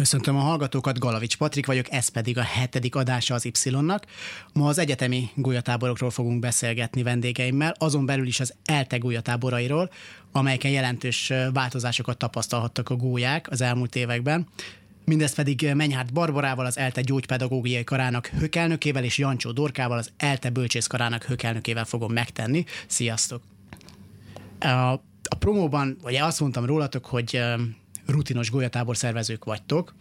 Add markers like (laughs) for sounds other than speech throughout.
Köszöntöm a hallgatókat, Galavics Patrik vagyok, ez pedig a hetedik adása az Y-nak. Ma az egyetemi gólyatáborokról fogunk beszélgetni vendégeimmel, azon belül is az ELTE gólyatáborairól, amelyeken jelentős változásokat tapasztalhattak a gólyák az elmúlt években. Mindezt pedig Menyhárt Barbarával, az ELTE gyógypedagógiai karának hökelnökével és Jancsó Dorkával, az ELTE bölcsészkarának hökelnökével fogom megtenni. Sziasztok! A, a promóban, vagy azt mondtam rólatok, hogy rutinos golyatábor szervezők vagytok,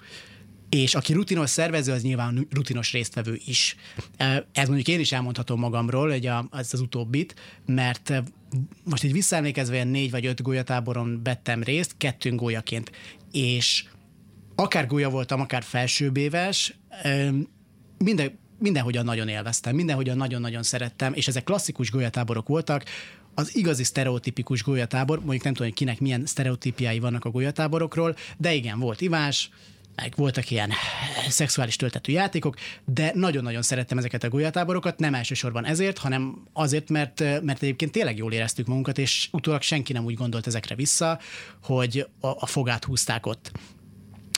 és aki rutinos szervező, az nyilván rutinos résztvevő is. Ez mondjuk én is elmondhatom magamról, hogy a, az utóbbit, mert most így visszaemlékezve ilyen négy vagy öt golyatáboron vettem részt, kettőn gólyaként, és akár gólya voltam, akár felsőbéves, minden, mindenhogyan nagyon élveztem, mindenhogyan nagyon-nagyon szerettem, és ezek klasszikus golyatáborok voltak, az igazi sztereotipikus golyatábor, mondjuk nem tudom, hogy kinek milyen sztereotípiái vannak a golyatáborokról, de igen, volt ivás, meg voltak ilyen szexuális töltető játékok, de nagyon-nagyon szerettem ezeket a golyatáborokat, nem elsősorban ezért, hanem azért, mert, mert egyébként tényleg jól éreztük magunkat, és utólag senki nem úgy gondolt ezekre vissza, hogy a, a fogát húzták ott.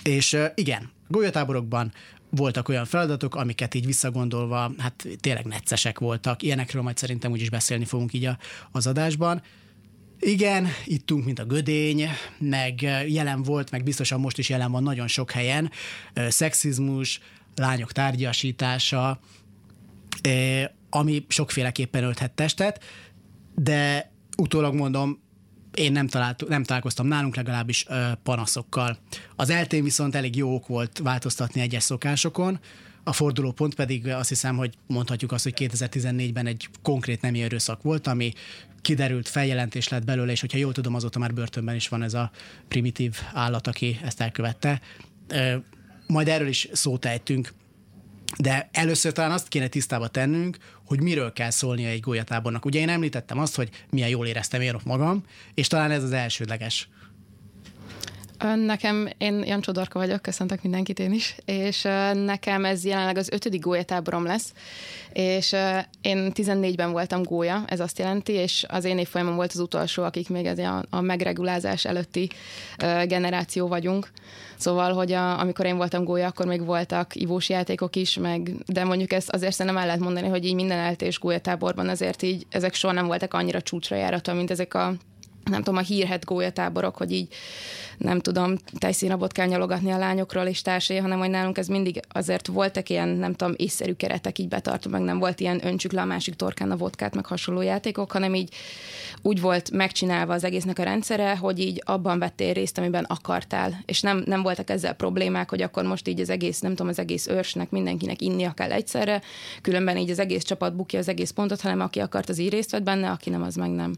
És igen, golyatáborokban voltak olyan feladatok, amiket így visszagondolva, hát tényleg neccesek voltak. Ilyenekről majd szerintem úgyis beszélni fogunk így a, az adásban. Igen, ittunk, mint a gödény, meg jelen volt, meg biztosan most is jelen van nagyon sok helyen, szexizmus, lányok tárgyasítása, ami sokféleképpen ölthet testet, de utólag mondom, én nem, talált, nem találkoztam nálunk legalábbis ö, panaszokkal. Az eltén viszont elég jó ok volt változtatni egyes szokásokon, a fordulópont pedig azt hiszem, hogy mondhatjuk azt, hogy 2014-ben egy konkrét nemi erőszak volt, ami kiderült, feljelentés lett belőle, és hogyha jól tudom, azóta már börtönben is van ez a primitív állat, aki ezt elkövette. Majd erről is szót ejtünk. De először talán azt kéne tisztába tennünk, hogy miről kell szólnia egy golyatábornak. Ugye én említettem azt, hogy milyen jól éreztem én magam, és talán ez az elsődleges. Nekem, én Jan Csodorka vagyok, köszöntök mindenkit én is, és nekem ez jelenleg az ötödik gólyatáborom lesz, és én 14-ben voltam gólya, ez azt jelenti, és az én évfolyamon volt az utolsó, akik még ez a, a megregulázás előtti generáció vagyunk. Szóval, hogy a, amikor én voltam gólya, akkor még voltak ivós játékok is, meg, de mondjuk ezt azért szerintem el lehet mondani, hogy így minden eltés gólyatáborban azért így ezek soha nem voltak annyira csúcsra járata, mint ezek a nem tudom, a hírhet gólyatáborok, hogy így nem tudom, tejszínabot kell nyalogatni a lányokról és társai, hanem hogy nálunk ez mindig azért voltak ilyen, nem tudom, észszerű keretek így betartva, meg nem volt ilyen öntsük le a másik torkán a vodkát, meg hasonló játékok, hanem így úgy volt megcsinálva az egésznek a rendszere, hogy így abban vettél részt, amiben akartál, és nem, nem voltak ezzel problémák, hogy akkor most így az egész, nem tudom, az egész őrsnek, mindenkinek innia kell egyszerre, különben így az egész csapat bukja az egész pontot, hanem aki akart, az így részt vett benne, aki nem, az meg nem.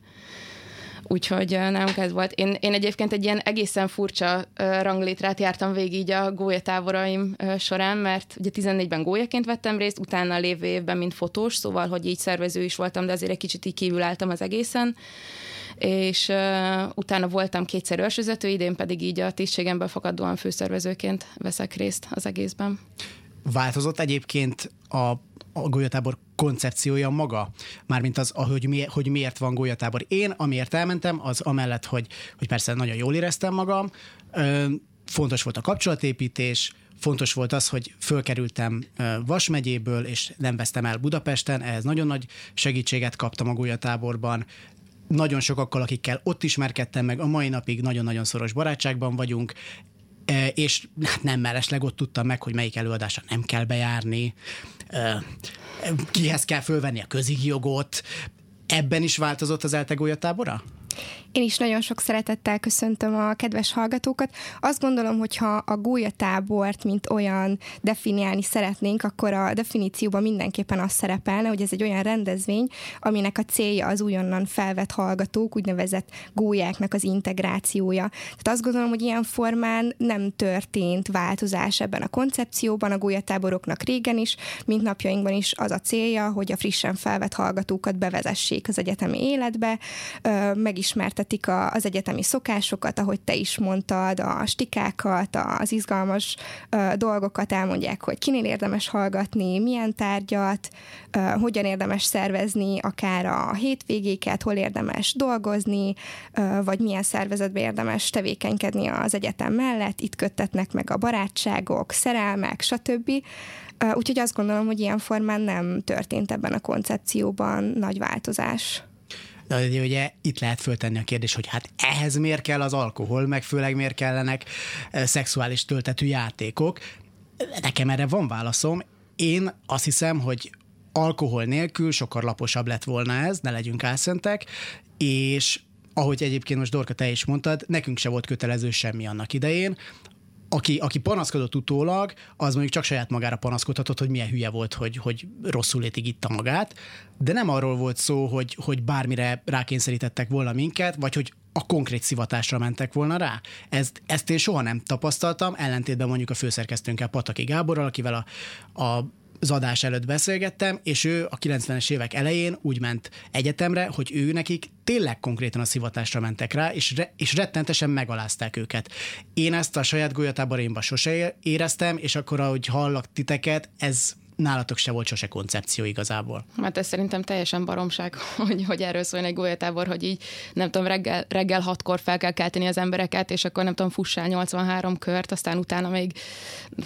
Úgyhogy nálunk ez volt. Én, én egyébként egy ilyen egészen furcsa ranglétrát jártam végig így a gólyatáboraim során, mert ugye 14-ben gólyaként vettem részt, utána lévő évben, mint fotós, szóval, hogy így szervező is voltam, de azért egy kicsit így kívül álltam az egészen és uh, utána voltam kétszer őrsvezető, idén pedig így a tisztségemből fakadóan főszervezőként veszek részt az egészben. Változott egyébként a a golyatábor koncepciója maga, mármint az, hogy, mi, hogy miért van golyatábor. Én, amiért elmentem, az amellett, hogy, hogy persze nagyon jól éreztem magam, fontos volt a kapcsolatépítés, fontos volt az, hogy fölkerültem Vas megyéből, és nem vesztem el Budapesten, ehhez nagyon nagy segítséget kaptam a golyatáborban, nagyon sokakkal, akikkel ott ismerkedtem meg, a mai napig nagyon-nagyon szoros barátságban vagyunk, és hát nem mellesleg ott tudtam meg, hogy melyik előadásra nem kell bejárni, kihez kell fölvenni a közigjogot. Ebben is változott az eltegója tábora? Én is nagyon sok szeretettel köszöntöm a kedves hallgatókat. Azt gondolom, hogy ha a gólyatábort, mint olyan definiálni szeretnénk, akkor a definícióban mindenképpen az szerepelne, hogy ez egy olyan rendezvény, aminek a célja az újonnan felvett hallgatók, úgynevezett gólyáknak az integrációja. Tehát azt gondolom, hogy ilyen formán nem történt változás ebben a koncepcióban, a gólyatáboroknak régen is, mint napjainkban is az a célja, hogy a frissen felvett hallgatókat bevezessék az egyetemi életbe, megismerte ismertetik a, az egyetemi szokásokat, ahogy te is mondtad, a stikákat, az izgalmas uh, dolgokat elmondják, hogy kinél érdemes hallgatni, milyen tárgyat, uh, hogyan érdemes szervezni akár a hétvégéket, hol érdemes dolgozni, uh, vagy milyen szervezetbe érdemes tevékenykedni az egyetem mellett. Itt köttetnek meg a barátságok, szerelmek, stb. Úgyhogy azt gondolom, hogy ilyen formán nem történt ebben a koncepcióban nagy változás. De ugye itt lehet föltenni a kérdés, hogy hát ehhez miért kell az alkohol, meg főleg miért kellenek szexuális töltetű játékok. Nekem erre van válaszom. Én azt hiszem, hogy alkohol nélkül sokkal laposabb lett volna ez, ne legyünk álszentek, és ahogy egyébként most Dorka, te is mondtad, nekünk se volt kötelező semmi annak idején aki, aki panaszkodott utólag, az mondjuk csak saját magára panaszkodhatott, hogy milyen hülye volt, hogy, hogy rosszul létig itta magát, de nem arról volt szó, hogy, hogy bármire rákényszerítettek volna minket, vagy hogy a konkrét szivatásra mentek volna rá. Ezt, ezt én soha nem tapasztaltam, ellentétben mondjuk a főszerkesztőnkkel Pataki Gáborral, akivel a, a az adás előtt beszélgettem, és ő a 90-es évek elején úgy ment egyetemre, hogy ő nekik tényleg konkrétan a szivatásra mentek rá, és, re, és rettentesen megalázták őket. Én ezt a saját golyatáborémba sose éreztem, és akkor, ahogy hallak titeket, ez nálatok se volt sose koncepció igazából. Hát ez szerintem teljesen baromság, (laughs) hogy, hogy erről szóljon egy golyatábor, hogy így nem tudom, reggel, reggel hatkor fel kell kelteni az embereket, és akkor nem tudom, fussál 83 kört, aztán utána még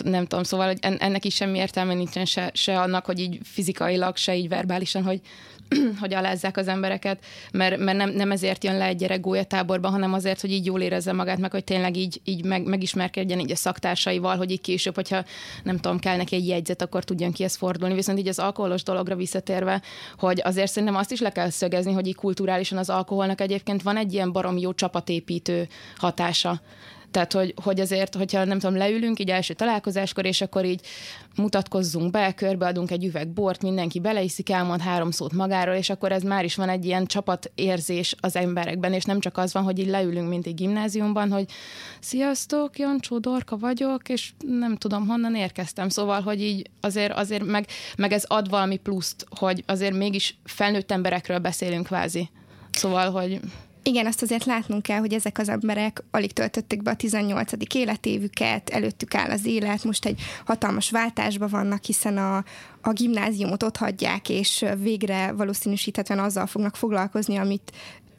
nem tudom, szóval hogy ennek is semmi értelme nincsen se, se annak, hogy így fizikailag, se így verbálisan, hogy (clears throat) hogy alázzák az embereket, mert, mert nem, nem ezért jön le egy gyerek gólyatáborba, hanem azért, hogy így jól érezze magát, meg hogy tényleg így, így meg, megismerkedjen így a szaktársaival, hogy így később, hogyha nem tudom, kell neki egy jegyzet, akkor tudjon kihez fordulni. Viszont így az alkoholos dologra visszatérve, hogy azért szerintem azt is le kell szögezni, hogy így kulturálisan az alkoholnak egyébként van egy ilyen barom jó csapatépítő hatása. Tehát, hogy, hogy azért, hogyha nem tudom, leülünk így első találkozáskor, és akkor így mutatkozzunk be, körbeadunk egy üveg bort, mindenki beleiszik, elmond három szót magáról, és akkor ez már is van egy ilyen csapatérzés az emberekben, és nem csak az van, hogy így leülünk, mint egy gimnáziumban, hogy sziasztok, Jancsó Dorka vagyok, és nem tudom, honnan érkeztem. Szóval, hogy így azért, azért meg, meg ez ad valami pluszt, hogy azért mégis felnőtt emberekről beszélünk kvázi. Szóval, hogy... Igen, azt azért látnunk kell, hogy ezek az emberek alig töltötték be a 18. életévüket, előttük áll az élet, most egy hatalmas váltásban vannak, hiszen a, a gimnáziumot ott hagyják, és végre valószínűsíthetően azzal fognak foglalkozni, amit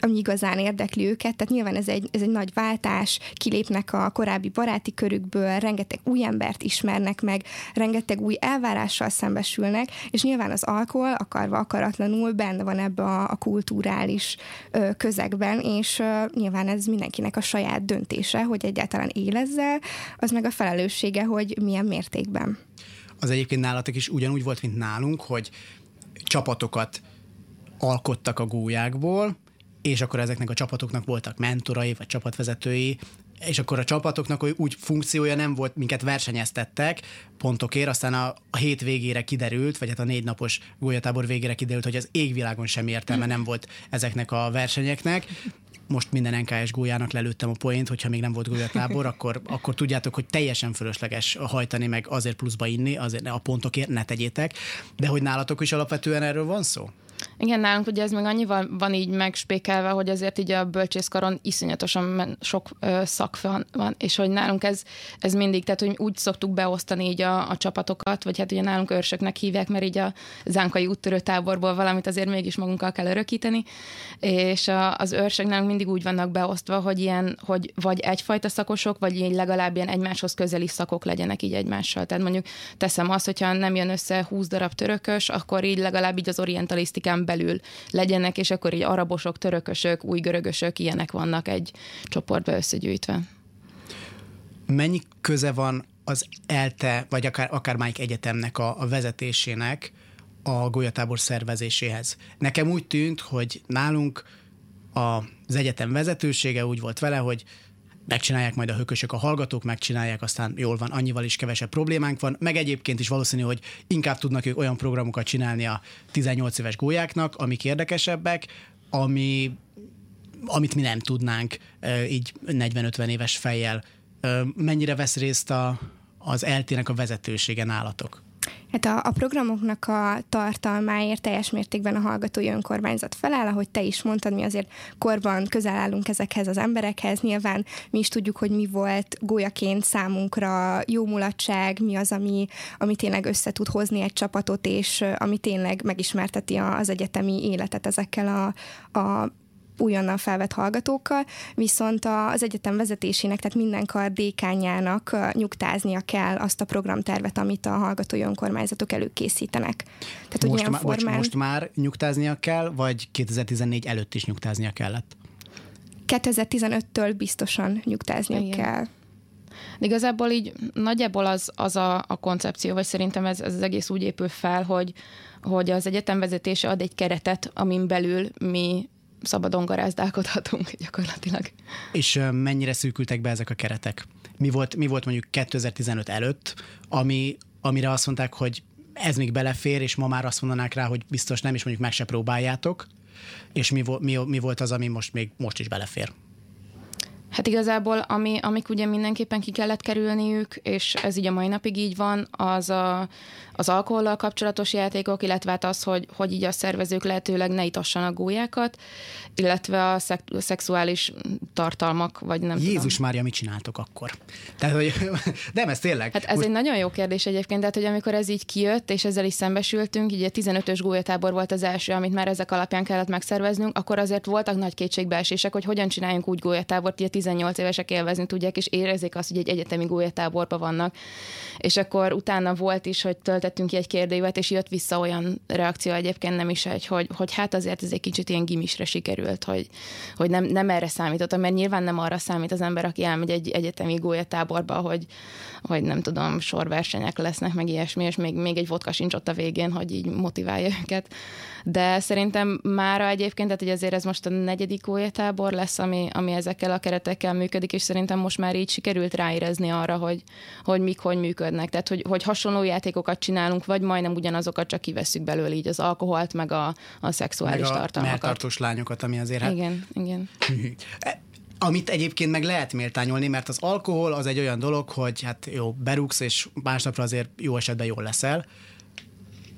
ami igazán érdekli őket. Tehát nyilván ez egy, ez egy nagy váltás, kilépnek a korábbi baráti körükből, rengeteg új embert ismernek meg, rengeteg új elvárással szembesülnek, és nyilván az alkohol akarva akaratlanul benne van ebbe a, a kulturális ö, közegben, és ö, nyilván ez mindenkinek a saját döntése, hogy egyáltalán él ezzel, az meg a felelőssége, hogy milyen mértékben. Az egyébként nálatok is ugyanúgy volt, mint nálunk, hogy csapatokat alkottak a gólyákból, és akkor ezeknek a csapatoknak voltak mentorai, vagy csapatvezetői, és akkor a csapatoknak úgy funkciója nem volt, minket versenyeztettek pontokért, aztán a, a hét végére kiderült, vagy hát a négy napos gólyatábor végére kiderült, hogy az égvilágon sem értelme nem volt ezeknek a versenyeknek. Most minden NKS gólyának lelőttem a poént, hogyha még nem volt gólyatábor, akkor, akkor tudjátok, hogy teljesen fölösleges hajtani, meg azért pluszba inni, azért a pontokért ne tegyétek. De hogy nálatok is alapvetően erről van szó? Igen, nálunk ugye ez meg annyival van így megspékelve, hogy azért így a bölcsészkaron iszonyatosan sok ö, szak van, és hogy nálunk ez, ez mindig, tehát hogy úgy szoktuk beosztani így a, a csapatokat, vagy hát ugye nálunk őrsöknek hívják, mert így a zánkai úttörő táborból valamit azért mégis magunkkal kell örökíteni, és a, az őrsök nálunk mindig úgy vannak beosztva, hogy ilyen, hogy vagy egyfajta szakosok, vagy így legalább ilyen egymáshoz közeli szakok legyenek így egymással. Tehát mondjuk teszem azt, hogyha nem jön össze 20 darab törökös, akkor így legalább így az orientalisztik Afrikán belül legyenek, és akkor így arabosok, törökösök, új görögösök, ilyenek vannak egy csoportba összegyűjtve. Mennyi köze van az ELTE, vagy akár, akár melyik egyetemnek a, a vezetésének a golyatábor szervezéséhez? Nekem úgy tűnt, hogy nálunk az egyetem vezetősége úgy volt vele, hogy megcsinálják majd a hökösök, a hallgatók megcsinálják, aztán jól van, annyival is kevesebb problémánk van, meg egyébként is valószínű, hogy inkább tudnak ők olyan programokat csinálni a 18 éves gólyáknak, amik érdekesebbek, ami, amit mi nem tudnánk így 40-50 éves fejjel. Mennyire vesz részt a, az eltének a vezetősége nálatok? Hát a, a programoknak a tartalmáért teljes mértékben a hallgatói önkormányzat feláll, ahogy te is mondtad, mi azért korban közel állunk ezekhez az emberekhez, nyilván mi is tudjuk, hogy mi volt gólyaként számunkra jó mulatság, mi az, ami, ami tényleg össze tud hozni egy csapatot, és ami tényleg megismerteti az egyetemi életet ezekkel a, a újonnan felvett hallgatókkal, viszont az egyetem vezetésének, tehát minden kar dékányának nyugtáznia kell azt a programtervet, amit a hallgatói önkormányzatok előkészítenek. Tehát, hogy most, má, formán... bocs, most már nyugtáznia kell, vagy 2014 előtt is nyugtáznia kellett? 2015-től biztosan nyugtáznia Igen. kell. De igazából így nagyjából az, az a, a koncepció, vagy szerintem ez, ez az egész úgy épül fel, hogy, hogy az egyetem vezetése ad egy keretet, amin belül mi szabadon garázdálkodhatunk gyakorlatilag. És mennyire szűkültek be ezek a keretek? Mi volt, mi volt mondjuk 2015 előtt, ami, amire azt mondták, hogy ez még belefér, és ma már azt mondanák rá, hogy biztos nem, és mondjuk meg se próbáljátok, és mi, mi, mi volt az, ami most még most is belefér? Hát igazából, ami, amik ugye mindenképpen ki kellett kerülniük, és ez így a mai napig így van, az a, az alkohollal kapcsolatos játékok, illetve hát az, hogy, hogy így a szervezők lehetőleg ne itassanak gólyákat, illetve a szek, szexuális tartalmak, vagy nem Jézus tudom. Mária, mit csináltok akkor? Tehát, hogy (laughs) nem, ez tényleg. Hát ez Most... egy nagyon jó kérdés egyébként, tehát, hogy amikor ez így kijött, és ezzel is szembesültünk, így a 15-ös gólyatábor volt az első, amit már ezek alapján kellett megszerveznünk, akkor azért voltak nagy kétségbeesések, hogy hogyan csináljunk úgy gólyatábort, ugye 17-18 évesek élvezni tudják, és érezzék azt, hogy egy egyetemi gólyatáborban vannak. És akkor utána volt is, hogy töltettünk ki egy kérdévet, és jött vissza olyan reakció egyébként nem is egy, hogy, hogy hát azért ez egy kicsit ilyen gimisre sikerült, hogy, hogy nem, nem erre számítottam, mert nyilván nem arra számít az ember, aki elmegy egy egyetemi gólyatáborba, hogy, hogy nem tudom, sorversenyek lesznek, meg ilyesmi, és még, még egy vodka sincs ott a végén, hogy így motiválja őket. De szerintem mára egyébként, tehát hogy azért ez most a negyedik gólyatábor lesz, ami, ami ezekkel a keretek keretekkel működik, és szerintem most már így sikerült ráérezni arra, hogy, hogy mik hogy működnek. Tehát, hogy, hogy hasonló játékokat csinálunk, vagy majdnem ugyanazokat, csak kiveszünk belőle így az alkoholt, meg a, a szexuális meg a tartalmakat. Melltartós lányokat, ami azért hát... Igen, igen. (laughs) Amit egyébként meg lehet méltányolni, mert az alkohol az egy olyan dolog, hogy hát jó, berúgsz, és másnapra azért jó esetben jól leszel.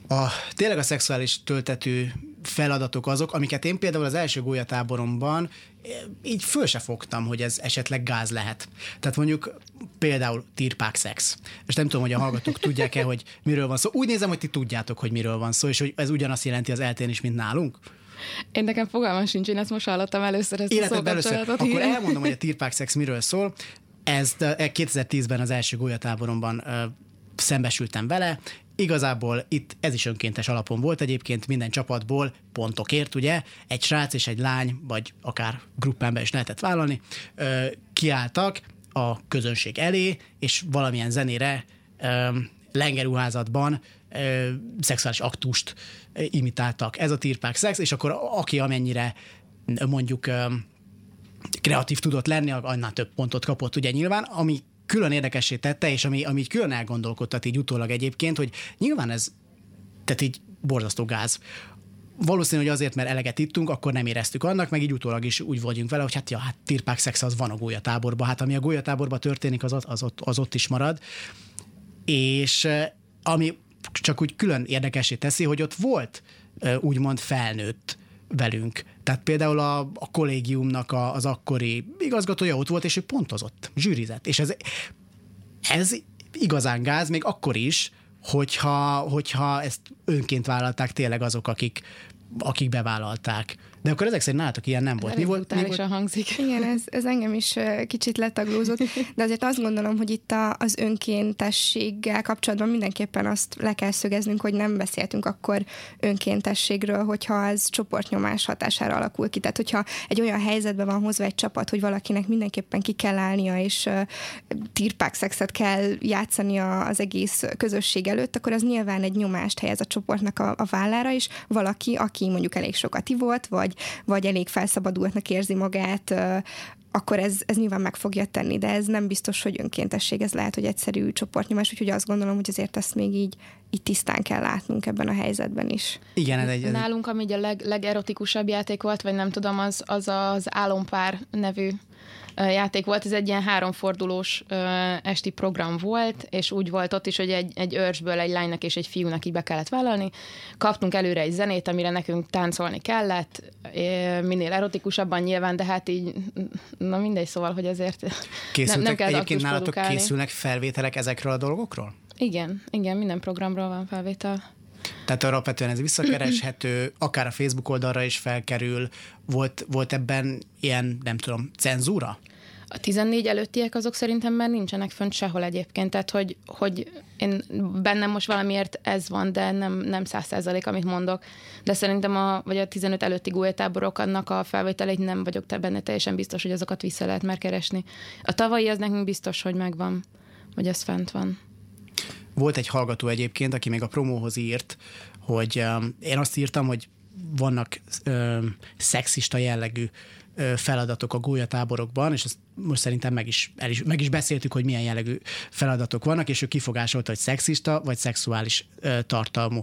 A, tényleg a szexuális töltetű feladatok azok, amiket én például az első gólyatáboromban eh, így föl se fogtam, hogy ez esetleg gáz lehet. Tehát mondjuk például tirpák szex. És nem tudom, hogy a hallgatók (laughs) tudják-e, hogy miről van szó. Úgy nézem, hogy ti tudjátok, hogy miről van szó, és hogy ez ugyanazt jelenti az eltén is, mint nálunk. Én nekem fogalmam sincs, én ezt most hallottam először ezt Életed a először. Akkor elmondom, hogy a tirpák szex miről szól. Ez 2010-ben az első gólyatáboromban szembesültem vele. Igazából itt ez is önkéntes alapon volt egyébként minden csapatból pontokért, ugye, egy srác és egy lány, vagy akár gruppemben is lehetett vállalni, kiálltak a közönség elé, és valamilyen zenére lengerúházatban szexuális aktust imitáltak. Ez a tirpák szex, és akkor aki amennyire mondjuk kreatív tudott lenni, annál több pontot kapott ugye nyilván, ami külön érdekessé tette, és ami, ami külön elgondolkodtat így utólag egyébként, hogy nyilván ez, tehát így borzasztó gáz. Valószínű, hogy azért, mert eleget ittunk, akkor nem éreztük annak, meg így utólag is úgy vagyunk vele, hogy hát ja, hát tirpák szex az van a gólyatáborban, hát ami a gólyatáborban történik, az, az, ott, az ott is marad. És ami csak úgy külön érdekesé teszi, hogy ott volt úgymond felnőtt velünk. Tehát például a, a kollégiumnak a, az akkori igazgatója ott volt, és ő pontozott, zsűrizett. És ez, ez igazán gáz, még akkor is, hogyha, hogyha ezt önként vállalták tényleg azok, akik, akik bevállalták. De akkor ezek szerint nálatok ilyen nem volt. Mi volt? Mi volt? hangzik. (laughs) Igen, ez, ez engem is kicsit letaglózott, de azért azt gondolom, hogy itt a, az önkéntességgel kapcsolatban mindenképpen azt le kell szögeznünk, hogy nem beszéltünk akkor önkéntességről, hogyha ez csoportnyomás hatására alakul ki. Tehát, hogyha egy olyan helyzetben van hozva egy csapat, hogy valakinek mindenképpen ki kell állnia, és uh, tirpák szexet kell játszania az egész közösség előtt, akkor az nyilván egy nyomást helyez a csoportnak a, a vállára, és valaki, aki mondjuk elég sokat ivott, vagy vagy, vagy elég felszabadultnak érzi magát, akkor ez, ez nyilván meg fogja tenni, de ez nem biztos, hogy önkéntesség, ez lehet, hogy egyszerű csoportnyomás, úgyhogy azt gondolom, hogy azért ezt még így, így tisztán kell látnunk ebben a helyzetben is. Igen, ez egy... Nálunk, ami a leg, legerotikusabb játék volt, vagy nem tudom, az az, az Álompár nevű játék volt, ez egy ilyen háromfordulós esti program volt, és úgy volt ott is, hogy egy, egy őrsből egy lánynak és egy fiúnak így be kellett vállalni. Kaptunk előre egy zenét, amire nekünk táncolni kellett, minél erotikusabban nyilván, de hát így, na mindegy, szóval, hogy azért (laughs) Készültek, nem, nem kell egyébként nálatok produkálni. készülnek felvételek ezekről a dolgokról? Igen, igen, minden programról van felvétel. Tehát alapvetően ez visszakereshető, akár a Facebook oldalra is felkerül. Volt, volt ebben ilyen, nem tudom, cenzúra? A 14 előttiek azok szerintem már nincsenek fönt sehol egyébként, tehát hogy, hogy én bennem most valamiért ez van, de nem, nem száz százalék, amit mondok. De szerintem a, vagy a 15 előtti góltáborok annak a felvételeit nem vagyok te benne teljesen biztos, hogy azokat vissza lehet már keresni. A tavalyi az nekünk biztos, hogy megvan, hogy az fent van. Volt egy hallgató egyébként, aki még a promóhoz írt, hogy um, én azt írtam, hogy vannak um, szexista jellegű feladatok a gólyatáborokban, és ezt most szerintem meg is, el is, meg is beszéltük, hogy milyen jellegű feladatok vannak, és ő kifogásolta, hogy szexista vagy szexuális ö, tartalmú.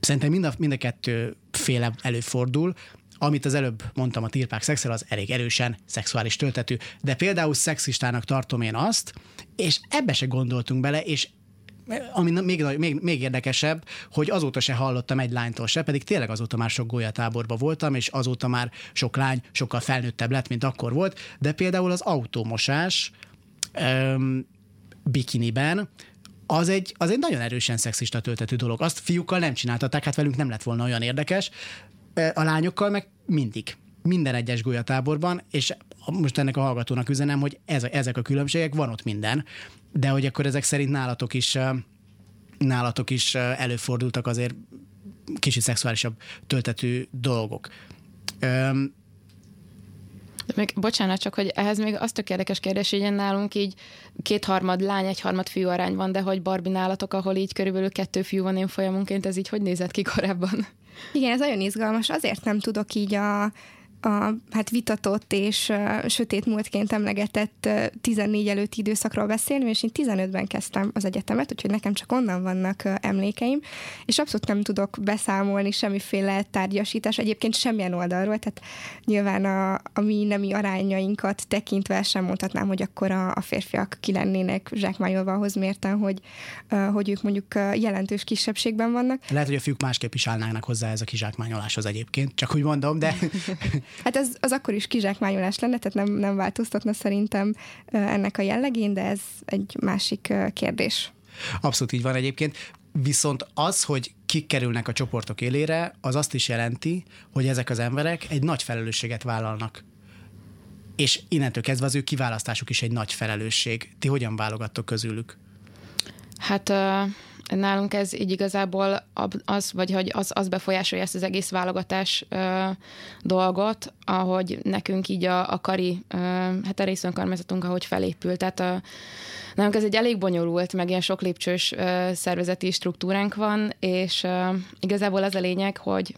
Szerintem mind a, mind a kettő féle előfordul, amit az előbb mondtam, a tirpák szexel, az elég erősen szexuális töltetű. De például szexistának tartom én azt, és ebbe se gondoltunk bele, és ami még, még, még érdekesebb, hogy azóta se hallottam egy lánytól se, pedig tényleg azóta már sok golyatáborban voltam, és azóta már sok lány sokkal felnőttebb lett, mint akkor volt, de például az autómosás öm, bikiniben, az egy, az egy nagyon erősen szexista töltetű dolog. Azt fiúkkal nem csináltatták, hát velünk nem lett volna olyan érdekes, a lányokkal meg mindig. Minden egyes golyatáborban, és most ennek a hallgatónak üzenem, hogy ez, ezek a különbségek, van ott minden, de hogy akkor ezek szerint nálatok is nálatok is előfordultak azért kicsit szexuálisabb töltetű dolgok. Öm, de még, bocsánat, csak hogy ehhez még az tök érdekes kérdés, hogy nálunk így kétharmad lány, egyharmad fiú arány van, de hogy Barbie nálatok, ahol így körülbelül kettő fiú van én folyamunként, ez így hogy nézett ki korábban? Igen, ez nagyon izgalmas. Azért nem tudok így a a hát vitatott és uh, sötét múltként emlegetett uh, 14 előtti időszakról beszélni, és én 15-ben kezdtem az egyetemet, úgyhogy nekem csak onnan vannak uh, emlékeim, és abszolút nem tudok beszámolni semmiféle tárgyasítás, egyébként semmilyen oldalról, tehát nyilván a, a mi nemi arányainkat tekintve sem mondhatnám, hogy akkor a, a férfiak ki lennének zsákmányolva ahhoz mérten, hogy, uh, hogy ők mondjuk uh, jelentős kisebbségben vannak. Lehet, hogy a fiúk másképp is állnának hozzá ez a kizsákmányoláshoz egyébként, csak úgy mondom, de (laughs) Hát az, az akkor is kizsákmányolás lenne, tehát nem, nem változtatna szerintem ennek a jellegén, de ez egy másik kérdés. Abszolút így van egyébként. Viszont az, hogy kik kerülnek a csoportok élére, az azt is jelenti, hogy ezek az emberek egy nagy felelősséget vállalnak. És innentől kezdve az ő kiválasztásuk is egy nagy felelősség. Ti hogyan válogattok közülük? Hát uh nálunk ez így igazából az, vagy hogy az, az befolyásolja ezt az egész válogatás ö, dolgot, ahogy nekünk így a, a kari, ö, hát a részönkormányzatunk, ahogy felépült. Tehát a, nálunk ez egy elég bonyolult, meg ilyen sok lépcsős ö, szervezeti struktúránk van, és ö, igazából az a lényeg, hogy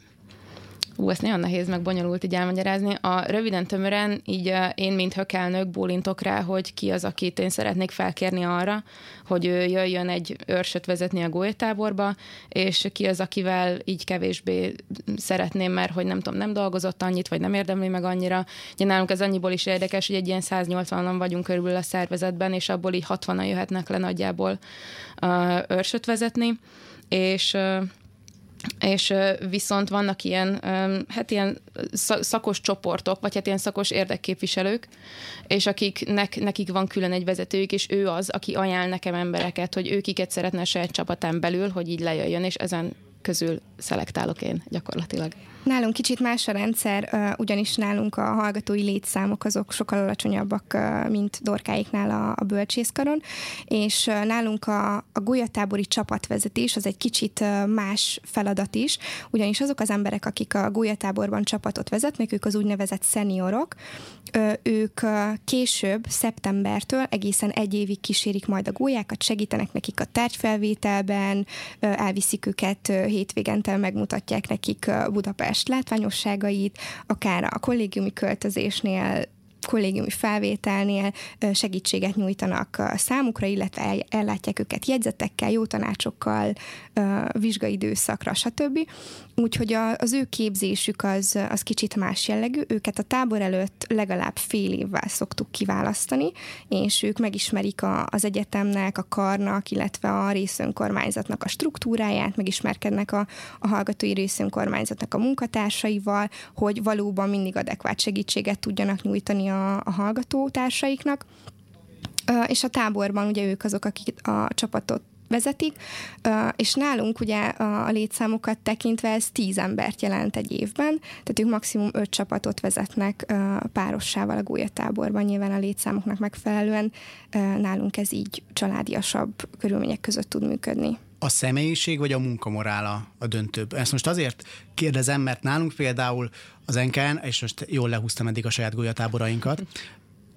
Ú, ezt nagyon nehéz meg bonyolult így elmagyarázni. A röviden tömören így én, mint hökelnök bólintok rá, hogy ki az, akit én szeretnék felkérni arra, hogy ő jöjjön egy őrsöt vezetni a gólytáborba, és ki az, akivel így kevésbé szeretném, mert hogy nem tudom, nem dolgozott annyit, vagy nem érdemli meg annyira. Ugye nálunk ez annyiból is érdekes, hogy egy ilyen 180-an vagyunk körülbelül a szervezetben, és abból így 60-an jöhetnek le nagyjából őrsöt vezetni, és és viszont vannak ilyen, hát ilyen szakos csoportok, vagy hát ilyen szakos érdekképviselők, és akiknek, nekik van külön egy vezetőjük, és ő az, aki ajánl nekem embereket, hogy ő kiket szeretne a saját csapatán belül, hogy így lejöjjön, és ezen közül szelektálok én gyakorlatilag. Nálunk kicsit más a rendszer, ugyanis nálunk a hallgatói létszámok azok sokkal alacsonyabbak, mint dorkáiknál a, a bölcsészkaron, és nálunk a, a gólyatábori csapatvezetés az egy kicsit más feladat is, ugyanis azok az emberek, akik a gólyatáborban csapatot vezetnek, ők az úgynevezett szeniorok, ők később, szeptembertől egészen egy évig kísérik majd a gólyákat, segítenek nekik a tárgyfelvételben, elviszik őket hétvégente megmutatják nekik Budapest látványosságait, akár a kollégiumi költözésnél kollégiumi felvételnél segítséget nyújtanak számukra, illetve ellátják őket jegyzetekkel, jó tanácsokkal, vizsgaidőszakra, stb. Úgyhogy az ő képzésük az, az kicsit más jellegű. Őket a tábor előtt legalább fél évvel szoktuk kiválasztani, és ők megismerik a, az egyetemnek, a karnak, illetve a részönkormányzatnak a struktúráját, megismerkednek a, a hallgatói részönkormányzatnak a munkatársaival, hogy valóban mindig adekvát segítséget tudjanak nyújtani a, a hallgatótársaiknak. És a táborban ugye ők azok, akik a csapatot vezetik, és nálunk ugye a létszámokat tekintve ez tíz embert jelent egy évben, tehát ők maximum öt csapatot vezetnek párossával a gólyatáborban, nyilván a létszámoknak megfelelően nálunk ez így családiasabb körülmények között tud működni a személyiség vagy a munkamorála a döntőbb? Ezt most azért kérdezem, mert nálunk például az NKN, és most jól lehúztam eddig a saját golyatáborainkat,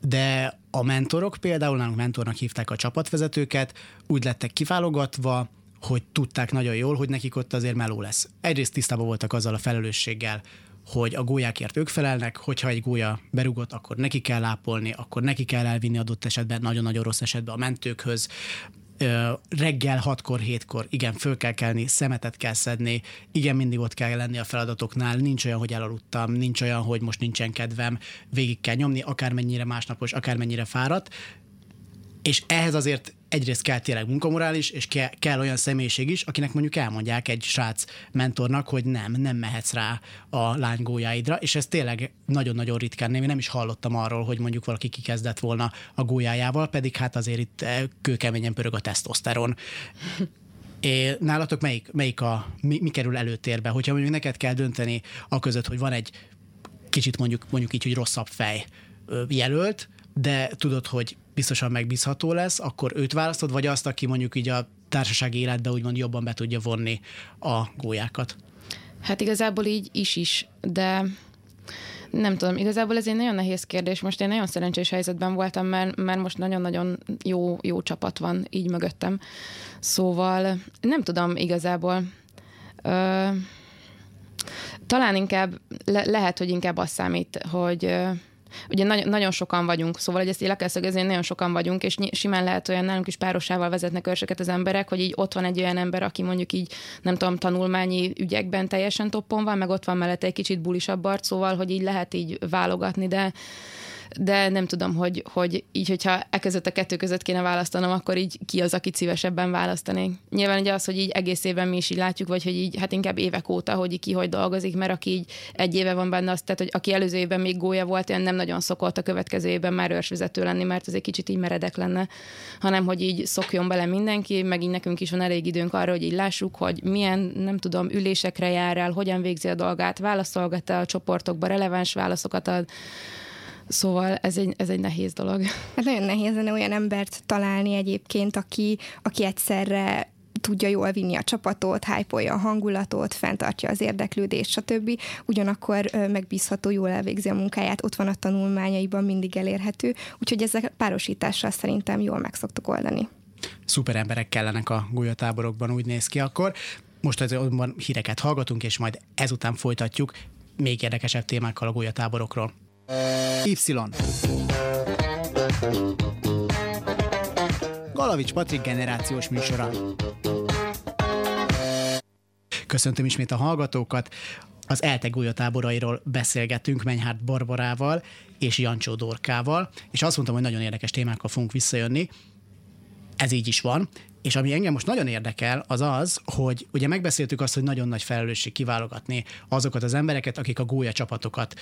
de a mentorok például, nálunk mentornak hívták a csapatvezetőket, úgy lettek kiválogatva, hogy tudták nagyon jól, hogy nekik ott azért meló lesz. Egyrészt tisztában voltak azzal a felelősséggel, hogy a gólyákért ők felelnek, hogyha egy gólya berugott, akkor neki kell lápolni, akkor neki kell elvinni adott esetben, nagyon-nagyon rossz esetben a mentőkhöz, reggel 6-kor, 7-kor, igen, föl kell kelni, szemetet kell szedni, igen, mindig ott kell lenni a feladatoknál, nincs olyan, hogy elaludtam, nincs olyan, hogy most nincsen kedvem, végig kell nyomni, akármennyire másnapos, akármennyire fáradt, és ehhez azért egyrészt kell tényleg munkamorális, és kell, kell olyan személyiség is, akinek mondjuk elmondják egy srác mentornak, hogy nem, nem mehetsz rá a lány gólyáidra, és ez tényleg nagyon-nagyon ritkán én nem is hallottam arról, hogy mondjuk valaki kikezdett volna a gólyájával, pedig hát azért itt eh, kőkeményen pörög a tesztoszteron. É, nálatok melyik, melyik a, mi, mi kerül előtérbe? Hogyha mondjuk neked kell dönteni a között, hogy van egy kicsit mondjuk, mondjuk így, hogy rosszabb fej jelölt, de tudod, hogy biztosan megbízható lesz, akkor őt választod, vagy azt, aki mondjuk így a társasági életbe úgymond jobban be tudja vonni a gólyákat? Hát igazából így is is, de nem tudom, igazából ez egy nagyon nehéz kérdés. Most én nagyon szerencsés helyzetben voltam, mert, mert most nagyon-nagyon jó, jó csapat van így mögöttem. Szóval nem tudom igazából. Ö, talán inkább, le, lehet, hogy inkább az számít, hogy Ugye nagyon, nagyon sokan vagyunk, szóval hogy ezt le kell szögezni, nagyon sokan vagyunk, és simán lehet olyan nálunk is párosával vezetnek őrseket az emberek, hogy így ott van egy olyan ember, aki mondjuk így, nem tudom, tanulmányi ügyekben teljesen toppon van, meg ott van mellette egy kicsit bulisabb arc, szóval, hogy így lehet így válogatni, de de nem tudom, hogy, hogy így, hogyha e között a kettő között kéne választanom, akkor így ki az, akit szívesebben választanék. Nyilván ugye az, hogy így egész évben mi is így látjuk, vagy hogy így, hát inkább évek óta, hogy ki hogy dolgozik, mert aki így egy éve van benne, azt, tehát, hogy aki előző évben még gólya volt, olyan nem nagyon szokott a következő évben már őrsvezető lenni, mert az egy kicsit így meredek lenne, hanem hogy így szokjon bele mindenki, meg így nekünk is van elég időnk arra, hogy így lássuk, hogy milyen, nem tudom, ülésekre jár el, hogyan végzi a dolgát, válaszolgat a csoportokba, releváns válaszokat ad, Szóval ez egy, ez egy nehéz dolog. Hát nagyon nehéz lenne olyan embert találni egyébként, aki, aki egyszerre tudja jól vinni a csapatot, hype a hangulatot, fenntartja az érdeklődést, stb. Ugyanakkor megbízható, jól elvégzi a munkáját, ott van a tanulmányaiban, mindig elérhető, úgyhogy ezek párosítással szerintem jól meg szoktuk oldani. Szuper emberek kellenek a gulyatáborokban, úgy néz ki akkor. Most azonban híreket hallgatunk, és majd ezután folytatjuk még érdekesebb témákkal a gulyatáborokról. Y. Galavics Patrik generációs műsora. Köszöntöm ismét a hallgatókat. Az ELTE táborairól beszélgetünk Menyhárt Barbarával és Jancsó Dorkával, és azt mondtam, hogy nagyon érdekes témákkal fogunk visszajönni. Ez így is van, és ami engem most nagyon érdekel, az az, hogy ugye megbeszéltük azt, hogy nagyon nagy felelősség kiválogatni azokat az embereket, akik a gólya csapatokat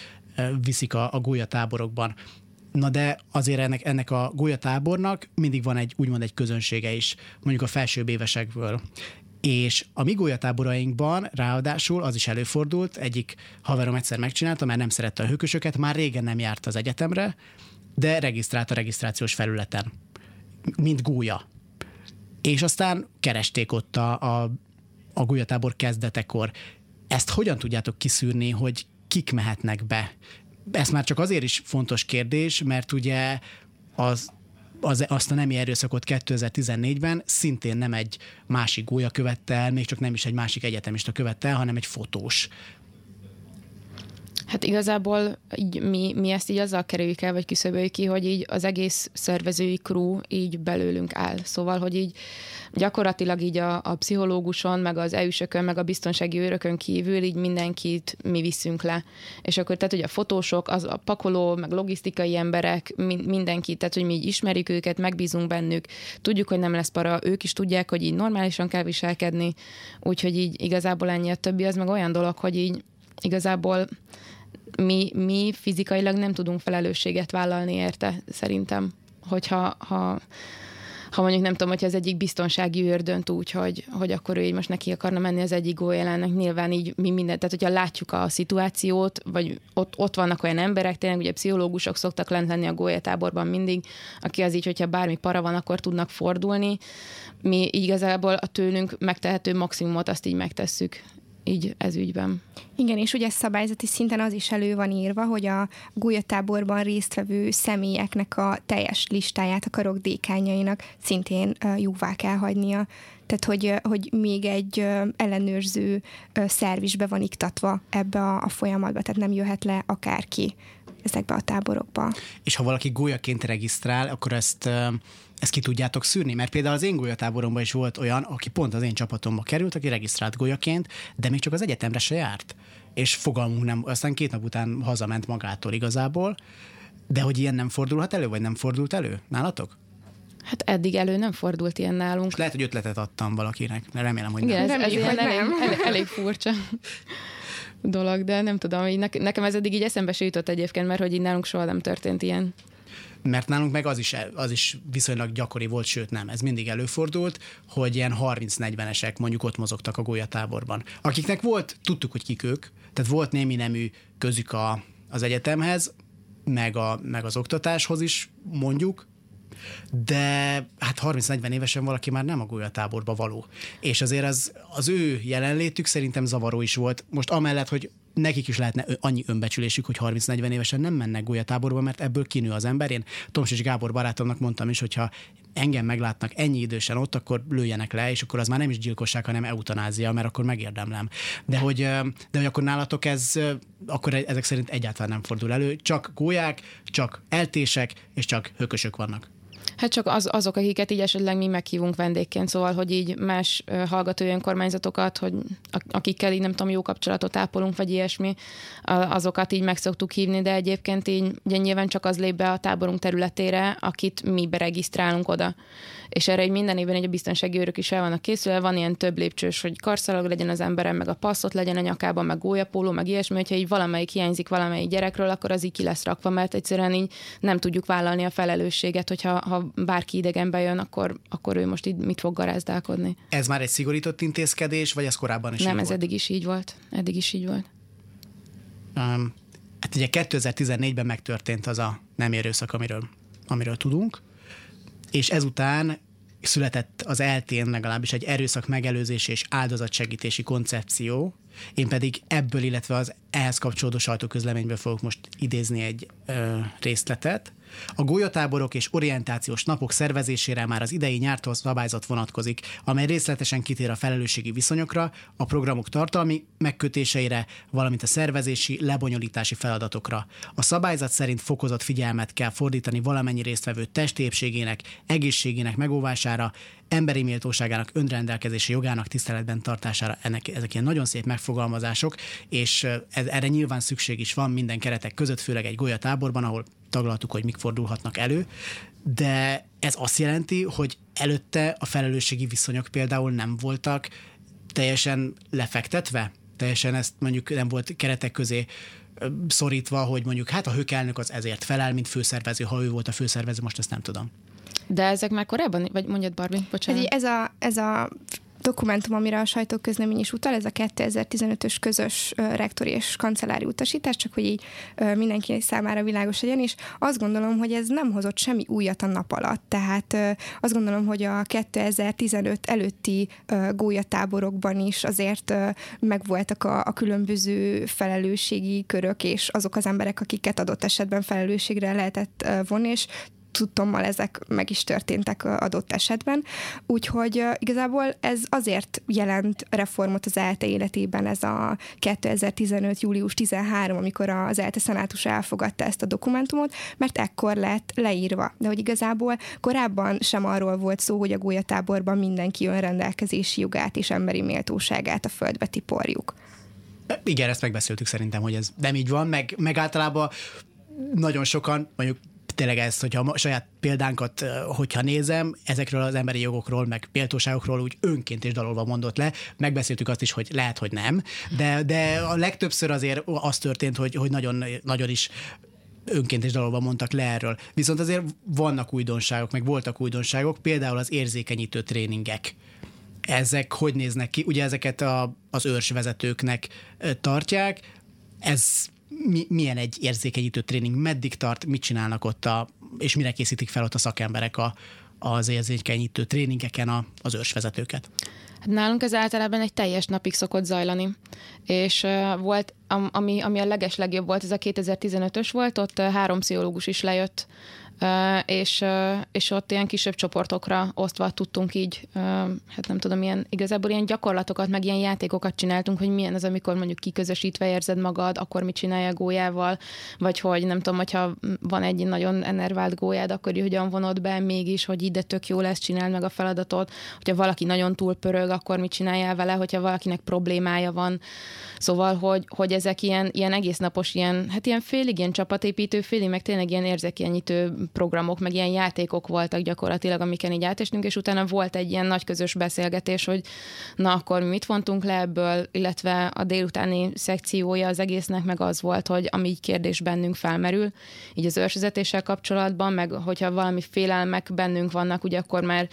viszik a, a gólya táborokban. Na de azért ennek, ennek a gólyatábornak mindig van egy úgymond egy közönsége is, mondjuk a felsőbb évesekből. És a mi gólyatáborainkban ráadásul az is előfordult, egyik haverom egyszer megcsinálta, mert nem szerette a hőkösöket, már régen nem járt az egyetemre, de regisztrált a regisztrációs felületen, mint gólya és aztán keresték ott a, a, a gulyatábor kezdetekor. Ezt hogyan tudjátok kiszűrni, hogy kik mehetnek be? Ez már csak azért is fontos kérdés, mert ugye az az, azt a nemi erőszakot 2014-ben szintén nem egy másik gólya követte el, még csak nem is egy másik egyetemista követte el, hanem egy fotós. Hát igazából így mi, mi ezt így azzal kerüljük el, vagy küszöböljük ki, hogy így az egész szervezői crew így belőlünk áll. Szóval, hogy így gyakorlatilag így a, a pszichológuson, meg az EU-sökön, meg a biztonsági őrökön kívül így mindenkit mi viszünk le. És akkor tehát, hogy a fotósok, az a pakoló, meg logisztikai emberek, mindenki, tehát, hogy mi így ismerjük őket, megbízunk bennük, tudjuk, hogy nem lesz para, ők is tudják, hogy így normálisan kell viselkedni, úgyhogy így igazából ennyi a többi, az meg olyan dolog, hogy így igazából mi, mi fizikailag nem tudunk felelősséget vállalni érte, szerintem. Hogyha ha, ha mondjuk nem tudom, hogyha az egyik biztonsági őr dönt úgy, hogy, hogy akkor ő így most neki akarna menni az egyik gólyelennek, nyilván így mi mindent, tehát hogyha látjuk a szituációt, vagy ott, ott vannak olyan emberek, tényleg ugye pszichológusok szoktak lent lenni a gólyatáborban mindig, aki az így, hogyha bármi para van, akkor tudnak fordulni. Mi igazából a tőlünk megtehető maximumot azt így megtesszük így ez ügyben. Igen, és ugye szabályzati szinten az is elő van írva, hogy a gólyatáborban résztvevő személyeknek a teljes listáját a karok dékányainak szintén jóvá kell hagynia. Tehát, hogy, hogy még egy ellenőrző szerv van iktatva ebbe a, a folyamatba, tehát nem jöhet le akárki ezekbe a táborokba. És ha valaki gólyaként regisztrál, akkor ezt ezt ki tudjátok szűrni? Mert például az én golyatáboromban is volt olyan, aki pont az én csapatomba került, aki regisztrált golyaként, de még csak az egyetemre se járt. És fogalmunk nem, aztán két nap után hazament magától igazából, de hogy ilyen nem fordulhat elő, vagy nem fordult elő nálatok? Hát eddig elő nem fordult ilyen nálunk. Most lehet, hogy ötletet adtam valakinek, mert remélem, hogy Igen, nem. Ez, ez ilyen elég, elég, elég furcsa (laughs) dolog, de nem tudom, így nekem ez eddig így eszembe se jutott egyébként, mert hogy így nálunk soha nem történt ilyen mert nálunk meg az is, az is viszonylag gyakori volt, sőt nem, ez mindig előfordult, hogy ilyen 30-40-esek mondjuk ott mozogtak a golyatáborban. Akiknek volt, tudtuk, hogy kik ők, tehát volt némi nemű közük a, az egyetemhez, meg, a, meg az oktatáshoz is mondjuk, de hát 30-40 évesen valaki már nem a golyatáborba való. És azért az, az ő jelenlétük szerintem zavaró is volt. Most amellett, hogy nekik is lehetne annyi önbecsülésük, hogy 30-40 évesen nem mennek golyatáborba, mert ebből kinő az ember. Én Tomsis Gábor barátomnak mondtam is, hogyha engem meglátnak ennyi idősen ott, akkor lőjenek le, és akkor az már nem is gyilkosság, hanem eutanázia, mert akkor megérdemlem. De hogy, de hogy akkor nálatok ez, akkor ezek szerint egyáltalán nem fordul elő. Csak gólyák, csak eltések, és csak hökösök vannak. Hát csak az, azok, akiket így esetleg mi meghívunk vendégként, szóval, hogy így más hallgatói önkormányzatokat, hogy akikkel így nem tudom, jó kapcsolatot ápolunk, vagy ilyesmi, azokat így meg szoktuk hívni, de egyébként így ugye nyilván csak az lép be a táborunk területére, akit mi beregisztrálunk oda és erre egy minden évben egy a biztonsági őrök is el vannak készülve, van ilyen több lépcsős, hogy karszalag legyen az emberem, meg a passzot legyen a nyakában, meg gólyapóló, meg ilyesmi, hogyha így valamelyik hiányzik valamelyik gyerekről, akkor az így ki lesz rakva, mert egyszerűen így nem tudjuk vállalni a felelősséget, hogyha ha bárki idegen bejön, akkor, akkor ő most így mit fog garázdálkodni. Ez már egy szigorított intézkedés, vagy ez korábban is Nem, ez volt? eddig is így volt. Eddig is így volt. Um, hát ugye 2014-ben megtörtént az a nem erőszak, amiről, amiről tudunk, és ezután született az eltén legalábbis egy erőszak megelőzési és áldozatsegítési koncepció, én pedig ebből, illetve az ehhez kapcsolódó sajtóközleményből fogok most idézni egy ö, részletet. A golyatáborok és orientációs napok szervezésére már az idei nyártól szabályzat vonatkozik, amely részletesen kitér a felelősségi viszonyokra, a programok tartalmi megkötéseire, valamint a szervezési, lebonyolítási feladatokra. A szabályzat szerint fokozott figyelmet kell fordítani valamennyi résztvevő testépségének, egészségének megóvására, emberi méltóságának, önrendelkezési jogának tiszteletben tartására. Ennek, ezek ilyen nagyon szép megfogalmazások, és ez, erre nyilván szükség is van minden keretek között, főleg egy golyatáborban, ahol taglaltuk, hogy mik fordulhatnak elő, de ez azt jelenti, hogy előtte a felelősségi viszonyok például nem voltak teljesen lefektetve, teljesen ezt mondjuk nem volt keretek közé szorítva, hogy mondjuk hát a hökelnök az ezért felel, mint főszervező, ha ő volt a főszervező, most ezt nem tudom. De ezek már korábban, vagy mondjad Barbie, bocsánat. Ez a, ez a dokumentum, amire a sajtóközlemény is utal, ez a 2015-ös közös rektori és kancellári utasítás, csak hogy így mindenki számára világos legyen, és azt gondolom, hogy ez nem hozott semmi újat a nap alatt. Tehát azt gondolom, hogy a 2015 előtti gólyatáborokban is azért megvoltak a, a különböző felelősségi körök, és azok az emberek, akiket adott esetben felelősségre lehetett vonni, és tudtommal ezek meg is történtek adott esetben. Úgyhogy igazából ez azért jelent reformot az ELTE életében ez a 2015. július 13, amikor az ELTE szenátus elfogadta ezt a dokumentumot, mert ekkor lett leírva. De hogy igazából korábban sem arról volt szó, hogy a gólyatáborban mindenki önrendelkezési jogát és emberi méltóságát a földbe tiporjuk. Igen, ezt megbeszéltük szerintem, hogy ez nem így van, meg, meg általában nagyon sokan, mondjuk tényleg ezt, hogyha a saját példánkat, hogyha nézem, ezekről az emberi jogokról, meg méltóságokról úgy önként és dalolva mondott le. Megbeszéltük azt is, hogy lehet, hogy nem, de, de a legtöbbször azért az történt, hogy, hogy nagyon, nagyon is önként és dalolva mondtak le erről. Viszont azért vannak újdonságok, meg voltak újdonságok, például az érzékenyítő tréningek. Ezek hogy néznek ki? Ugye ezeket a, az őrsvezetőknek tartják. Ez mi, milyen egy érzékenyítő tréning, meddig tart, mit csinálnak ott, a, és mire készítik fel ott a szakemberek a, az érzékenyítő tréningeken a, az őrsvezetőket? Hát nálunk ez általában egy teljes napig szokott zajlani, és uh, volt, ami, ami a leges legjobb volt, ez a 2015-ös volt, ott uh, három pszichológus is lejött és, és ott ilyen kisebb csoportokra osztva tudtunk így, hát nem tudom, ilyen, igazából ilyen gyakorlatokat, meg ilyen játékokat csináltunk, hogy milyen az, amikor mondjuk kiközösítve érzed magad, akkor mit csinálja a gólyával, vagy hogy nem tudom, hogyha van egy nagyon enervált gólyád, akkor hogyan vonod be mégis, hogy ide tök jó lesz, csináld meg a feladatot, hogyha valaki nagyon túlpörög, akkor mit csináljál vele, hogyha valakinek problémája van. Szóval, hogy, hogy ezek ilyen, ilyen egész napos, ilyen, hát ilyen félig ilyen csapatépítő, félig meg tényleg ilyen érzékenyítő programok, meg ilyen játékok voltak gyakorlatilag, amiken így átestünk, és utána volt egy ilyen nagy közös beszélgetés, hogy na akkor mi mit vontunk le ebből, illetve a délutáni szekciója az egésznek meg az volt, hogy ami így kérdés bennünk felmerül, így az őrsvezetéssel kapcsolatban, meg hogyha valami félelmek bennünk vannak, ugye akkor már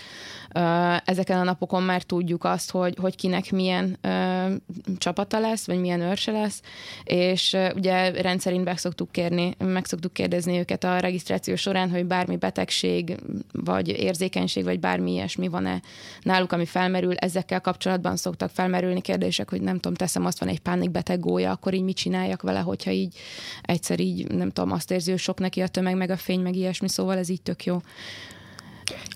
uh, ezeken a napokon már tudjuk azt, hogy, hogy kinek milyen uh, csapata lesz, vagy milyen őrse lesz, és uh, ugye rendszerint meg szoktuk kérni, meg szoktuk kérdezni őket a regisztráció során, során, hogy bármi betegség, vagy érzékenység, vagy bármi ilyesmi van-e náluk, ami felmerül. Ezekkel kapcsolatban szoktak felmerülni kérdések, hogy nem tudom, teszem azt, van egy pánikbeteg gólya, akkor így mit csináljak vele, hogyha így egyszer így, nem tudom, azt érzi, hogy sok neki a tömeg, meg a fény, meg ilyesmi, szóval ez így tök jó.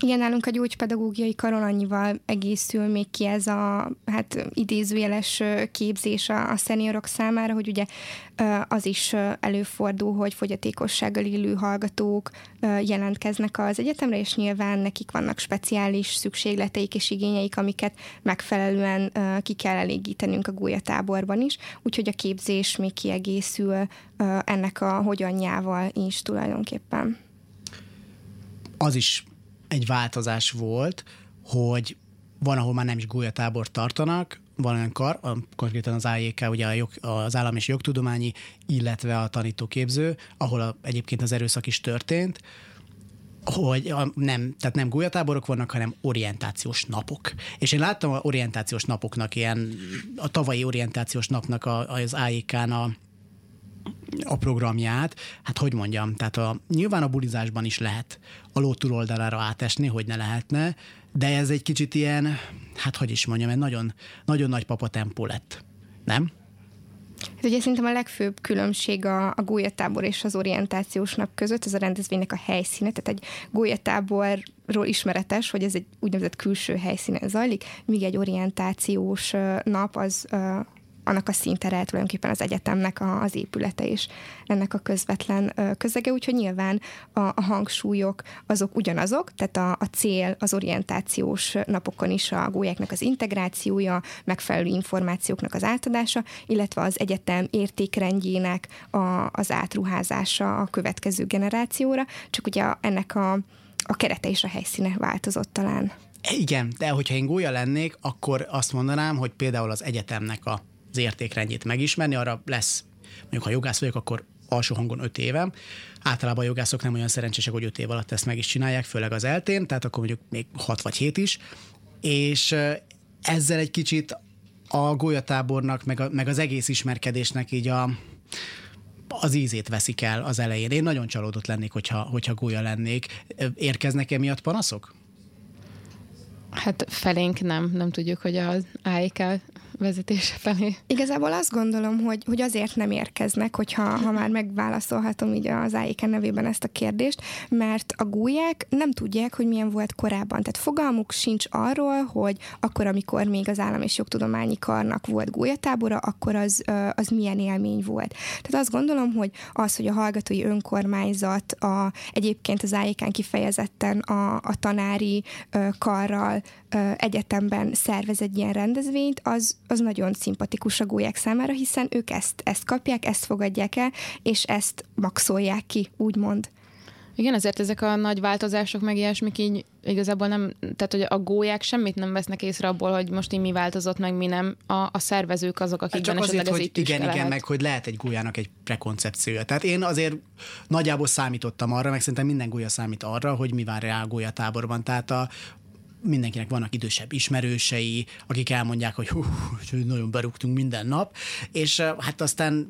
Igen, nálunk a gyógypedagógiai karon annyival egészül még ki ez a hát idézőjeles képzés a, a szeniorok számára, hogy ugye az is előfordul, hogy fogyatékossággal élő hallgatók jelentkeznek az egyetemre, és nyilván nekik vannak speciális szükségleteik és igényeik, amiket megfelelően ki kell elégítenünk a gólyatáborban is, úgyhogy a képzés még kiegészül ennek a hogyanjával is tulajdonképpen. Az is egy változás volt, hogy van, ahol már nem is gólyatábor tartanak, van olyan kar, a, konkrétan az AJK, ugye a jog, az állam és jogtudományi, illetve a tanítóképző, ahol a, egyébként az erőszak is történt, hogy a, nem, tehát nem gólyatáborok vannak, hanem orientációs napok. És én láttam a orientációs napoknak ilyen, a tavalyi orientációs napnak a, az AJK-n a, a programját, hát hogy mondjam, tehát a, nyilván a bulizásban is lehet a ló túloldalára átesni, hogy ne lehetne, de ez egy kicsit ilyen, hát hogy is mondjam, egy nagyon, nagyon nagy papatempó lett, nem? Ez ugye szerintem a legfőbb különbség a, a gólyatábor és az orientációs nap között, ez a rendezvénynek a helyszíne, tehát egy gólyatáborról ismeretes, hogy ez egy úgynevezett külső helyszínen zajlik, míg egy orientációs nap az annak a szintere tulajdonképpen az egyetemnek a, az épülete és ennek a közvetlen közege, úgyhogy nyilván a, a hangsúlyok azok ugyanazok, tehát a, a cél az orientációs napokon is a gólyáknak az integrációja, megfelelő információknak az átadása, illetve az egyetem értékrendjének a, az átruházása a következő generációra, csak ugye ennek a, a kerete és a helyszíne változott talán. Igen, de hogyha én gólya lennék, akkor azt mondanám, hogy például az egyetemnek a az értékrendjét megismerni, arra lesz, mondjuk ha jogász vagyok, akkor alsó hangon öt évem. Általában a jogászok nem olyan szerencsések, hogy öt év alatt ezt meg is csinálják, főleg az eltén, tehát akkor mondjuk még hat vagy hét is. És ezzel egy kicsit a golyatábornak, meg, a, meg az egész ismerkedésnek így a, az ízét veszik el az elején. Én nagyon csalódott lennék, hogyha, hogyha gólya lennék. Érkeznek emiatt panaszok? Hát felénk nem, nem tudjuk, hogy az AIK vezetése felé. Igazából azt gondolom, hogy, hogy azért nem érkeznek, hogyha ha már megválaszolhatom így az AIK nevében ezt a kérdést, mert a gólyák nem tudják, hogy milyen volt korábban. Tehát fogalmuk sincs arról, hogy akkor, amikor még az állam és jogtudományi karnak volt gólyatábora, akkor az, az milyen élmény volt. Tehát azt gondolom, hogy az, hogy a hallgatói önkormányzat a, egyébként az AIK-n kifejezetten a, a tanári karral egyetemben szervez egy ilyen rendezvényt, az, az nagyon szimpatikus a gólyák számára, hiszen ők ezt, ezt kapják, ezt fogadják el, és ezt maxolják ki, úgymond. Igen, ezért ezek a nagy változások, meg ilyesmik így igazából nem, tehát hogy a gólyák semmit nem vesznek észre abból, hogy most így mi változott, meg mi nem. A, a szervezők azok, akik Csak azért, hogy igen, igen, lehet. meg hogy lehet egy gólyának egy prekoncepciója. Tehát én azért nagyjából számítottam arra, meg szerintem minden gólya számít arra, hogy mi vár rá a gólyatáborban. Tehát a, mindenkinek vannak idősebb ismerősei, akik elmondják, hogy hú, (laughs) nagyon berúgtunk minden nap, és hát aztán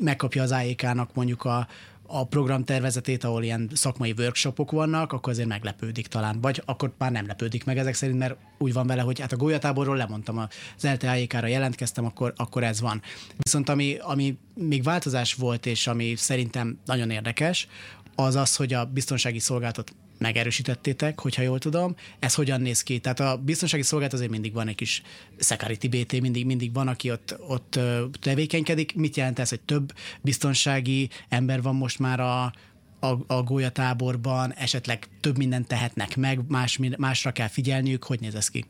megkapja az AEK-nak mondjuk a, a programtervezetét, ahol ilyen szakmai workshopok vannak, akkor azért meglepődik talán. Vagy akkor már nem lepődik meg ezek szerint, mert úgy van vele, hogy hát a golyatáborról lemondtam, az LTAEK-ra jelentkeztem, akkor, akkor ez van. Viszont ami, ami még változás volt, és ami szerintem nagyon érdekes, az az, hogy a biztonsági szolgáltat megerősítettétek, hogyha jól tudom. Ez hogyan néz ki? Tehát a biztonsági szolgálat azért mindig van egy kis security BT, mindig, mindig van, aki ott, ott tevékenykedik. Mit jelent ez, hogy több biztonsági ember van most már a, a, a gólyatáborban, esetleg több mindent tehetnek meg, más, másra kell figyelniük, hogy néz ez ki?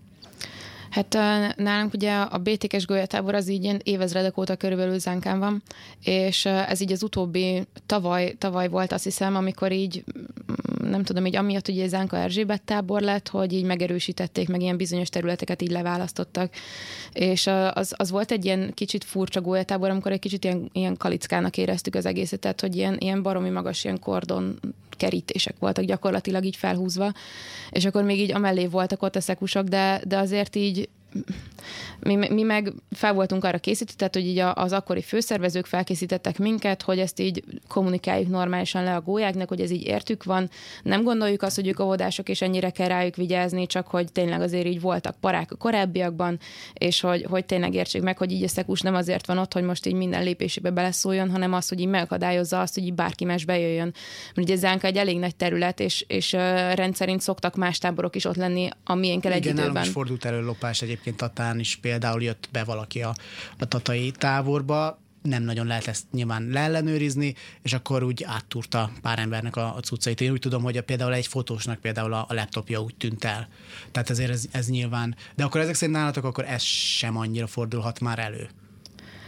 Hát nálunk ugye a BTK-s golyatábor az így ilyen évezredek óta körülbelül zánkán van, és ez így az utóbbi tavaly, tavaly volt azt hiszem, amikor így nem tudom, így amiatt, hogy Zánka Erzsébet tábor lett, hogy így megerősítették, meg ilyen bizonyos területeket így leválasztottak. És az, az volt egy ilyen kicsit furcsa gólyatábor, amikor egy kicsit ilyen, ilyen kalickának éreztük az egészet, tehát hogy ilyen, ilyen baromi magas ilyen kordon kerítések voltak gyakorlatilag így felhúzva, és akkor még így amellé voltak ott a szekusok, de, de azért így mi, mi meg fel voltunk arra készítve, tehát hogy így az akkori főszervezők felkészítettek minket, hogy ezt így kommunikáljuk normálisan le a gólyáknak, hogy ez így értük van. Nem gondoljuk azt, hogy ők óvodások, és ennyire kell rájuk vigyázni, csak hogy tényleg azért így voltak parák a korábbiakban, és hogy, hogy tényleg értsék meg, hogy így a szekus nem azért van ott, hogy most így minden lépésébe beleszóljon, hanem az, hogy így megakadályozza azt, hogy így bárki más bejöjjön. Mert ugye Zánka egy elég nagy terület, és, és rendszerint szoktak más táborok is ott lenni a miénkkel egy időben. Igen, fordult elő lopás egyébként Tatán is például jött be valaki a, a tatai táborba, nem nagyon lehet ezt nyilván leellenőrizni, és akkor úgy áttúrta pár embernek a, a cuccait. Én úgy tudom, hogy a, például egy fotósnak például a, a laptopja úgy tűnt el. Tehát ezért ez, ez nyilván. De akkor ezek szerint nálatok akkor ez sem annyira fordulhat már elő.